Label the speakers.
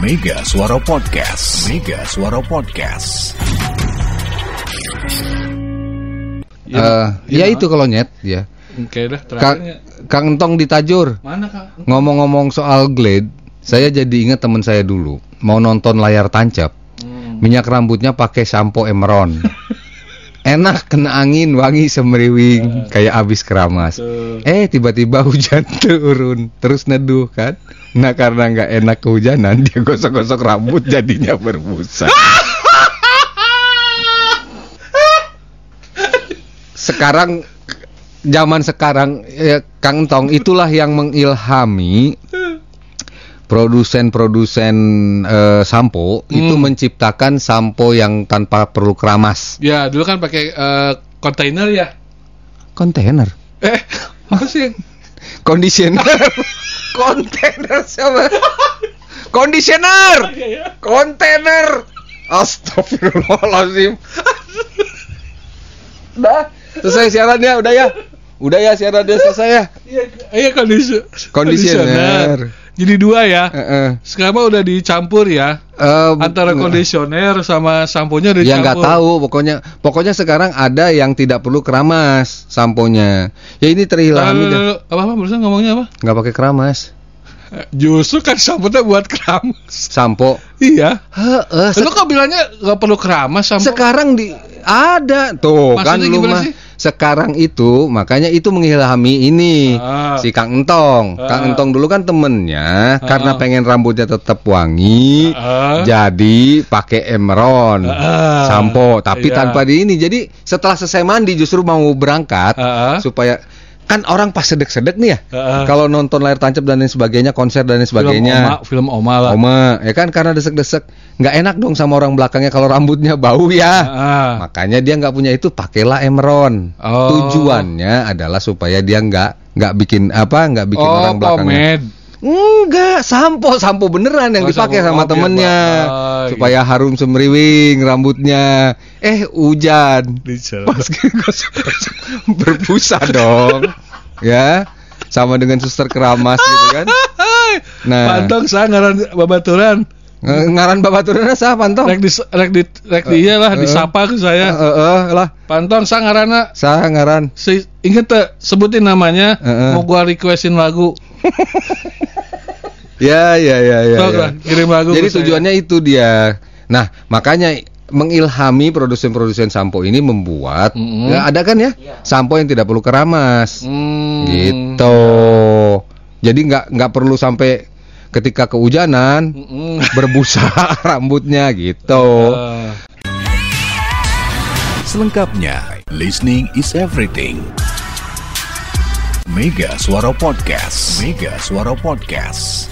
Speaker 1: Mega Suara Podcast. Mega Suara Podcast.
Speaker 2: Eh, ya itu kalau nyet ya.
Speaker 3: Oke dah
Speaker 2: Kang,
Speaker 3: terakhirnya.
Speaker 2: Kang Entong di Tajur.
Speaker 3: Mana Kang?
Speaker 2: Ngomong-ngomong soal Glade, saya jadi ingat teman saya dulu mau nonton layar tancap.
Speaker 3: Hmm.
Speaker 2: Minyak rambutnya pakai sampo Emeron. Enak kena angin, wangi semeriwing, kayak abis keramas.
Speaker 3: Tuh.
Speaker 2: Eh tiba-tiba hujan turun, terus neduh kan. Nah karena nggak enak kehujanan, dia gosok-gosok rambut jadinya berbusa. sekarang zaman sekarang ya, Kang Tong itulah yang mengilhami produsen-produsen eh, sampo itu
Speaker 3: Hmm.
Speaker 2: menciptakan sampo yang tanpa perlu keramas.
Speaker 3: Ya dulu kan pakai eh, kontainer ya.
Speaker 2: Kontainer,
Speaker 3: Eh apa sih?
Speaker 2: conditioner, kontainer siapa? Conditioner,
Speaker 3: Iya, ya.
Speaker 2: kontainer. Astagfirullahaladzim. Udah, selesai siarannya, udah ya. Udah ya siarannya selesai ya.
Speaker 3: Iya, iya kondisi
Speaker 2: Kondisioner.
Speaker 3: Jadi dua ya.
Speaker 2: Heeh.
Speaker 3: Sekarang mah udah dicampur ya.
Speaker 2: Eh,
Speaker 3: Antara kondisioner sama samponya udah
Speaker 2: Ya
Speaker 3: dicampur.
Speaker 2: nggak tahu, pokoknya pokoknya sekarang ada yang tidak perlu keramas samponya. Ya ini
Speaker 3: Lalu,
Speaker 2: terilhami dah.
Speaker 3: apa apa barusan ngomongnya apa?
Speaker 2: Nggak pakai keramas.
Speaker 3: Eh, Justru kan samponya buat keramas.
Speaker 2: Sampo.
Speaker 3: Iya.
Speaker 2: Heeh,
Speaker 3: Lu kok bilangnya nggak perlu keramas sampo?
Speaker 2: sekarang di ada tuh
Speaker 3: Maksudnya
Speaker 2: kan lu mah
Speaker 3: sih?
Speaker 2: Sekarang itu makanya itu mengilhami ini
Speaker 3: Ah.
Speaker 2: si Kang Entong. Kang
Speaker 3: Ah.
Speaker 2: Entong dulu kan temennya karena
Speaker 3: Ah.
Speaker 2: pengen rambutnya tetap wangi.
Speaker 3: Ah.
Speaker 2: Jadi pakai Emeron
Speaker 3: Ah.
Speaker 2: sampo tapi
Speaker 3: Iya.
Speaker 2: tanpa di ini. Jadi setelah selesai mandi justru mau berangkat
Speaker 3: Ah.
Speaker 2: supaya kan orang pas sedek-sedek nih ya.
Speaker 3: Ah.
Speaker 2: Kalau nonton layar tancap dan lain sebagainya, konser dan lain
Speaker 3: Film oma,
Speaker 2: sebagainya.
Speaker 3: film oma lah.
Speaker 2: Oma, ya kan karena desek-desek nggak enak dong sama orang belakangnya kalau rambutnya bau ya.
Speaker 3: Ah.
Speaker 2: Makanya dia nggak punya itu, pakailah Emeron.
Speaker 3: Oh.
Speaker 2: Tujuannya adalah supaya dia nggak nggak bikin apa, nggak bikin
Speaker 3: oh,
Speaker 2: orang belakangnya.
Speaker 3: pomade.
Speaker 2: Enggak, sampo, sampo beneran yang
Speaker 3: Oh,
Speaker 2: dipakai sama
Speaker 3: Oh,
Speaker 2: temennya supaya harum semeriwing rambutnya. Eh, hujan. Pas berbusa dong. Ya. Sama dengan suster keramas gitu kan. Nah.
Speaker 3: Pantong saya ngaran babaturan.
Speaker 2: Ng- Ngaran babaturan sah pantong.
Speaker 3: Rek di rek di rek di iya lah
Speaker 2: Eh,
Speaker 3: disapa ke
Speaker 2: Eh,
Speaker 3: saya.
Speaker 2: eh, lah.
Speaker 3: Pantong saya ngaranna
Speaker 2: Sah ngaran.
Speaker 3: si inget tuh sebutin namanya
Speaker 2: Eh, eh.
Speaker 3: mau gua requestin lagu.
Speaker 2: Ya, ya, ya, ya.
Speaker 3: Sok
Speaker 2: ya.
Speaker 3: kirim lagu
Speaker 2: Jadi
Speaker 3: ke saya.
Speaker 2: tujuannya itu dia. Nah, makanya mengilhami produsen-produsen sampo ini membuat
Speaker 3: Mm-mm.
Speaker 2: ya ada kan ya sampo yang tidak perlu keramas
Speaker 3: Hmm.
Speaker 2: gitu jadi nggak nggak perlu sampai ketika kehujanan
Speaker 3: Mm-mm.
Speaker 2: berbusa rambutnya gitu
Speaker 3: Ah.
Speaker 1: Selengkapnya, listening is everything. Mega Suara Podcast. Mega Suara Podcast.